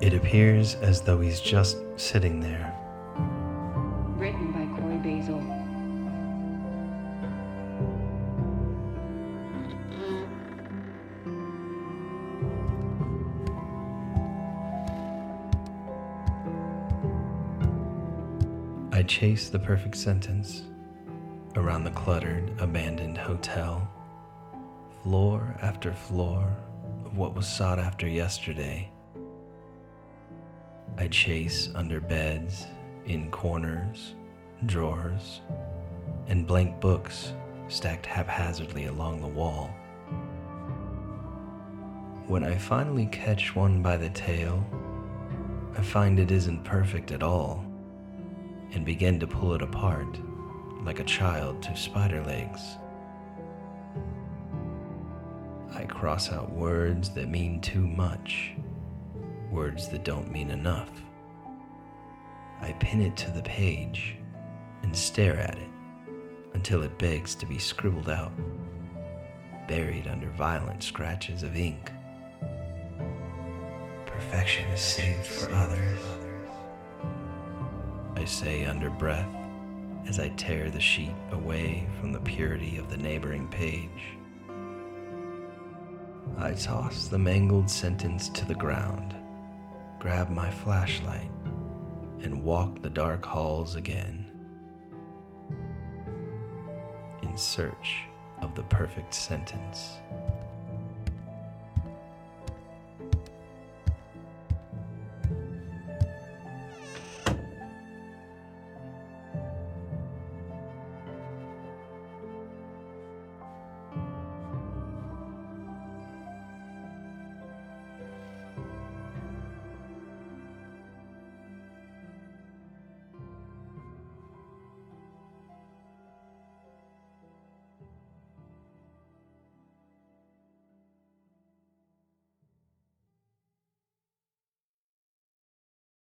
It appears as though he's just sitting there. Written by Cory Basil. I chase the perfect sentence around the cluttered, abandoned hotel, floor after floor of what was sought after yesterday. I chase under beds, in corners, drawers, and blank books stacked haphazardly along the wall. When I finally catch one by the tail, I find it isn't perfect at all and begin to pull it apart like a child to spider legs. I cross out words that mean too much, words that don't mean enough. I pin it to the page and stare at it until it begs to be scribbled out, buried under violent scratches of ink. Perfection is saved for others. I say under breath as I tear the sheet away from the purity of the neighboring page. I toss the mangled sentence to the ground, grab my flashlight, and walk the dark halls again in search of the perfect sentence.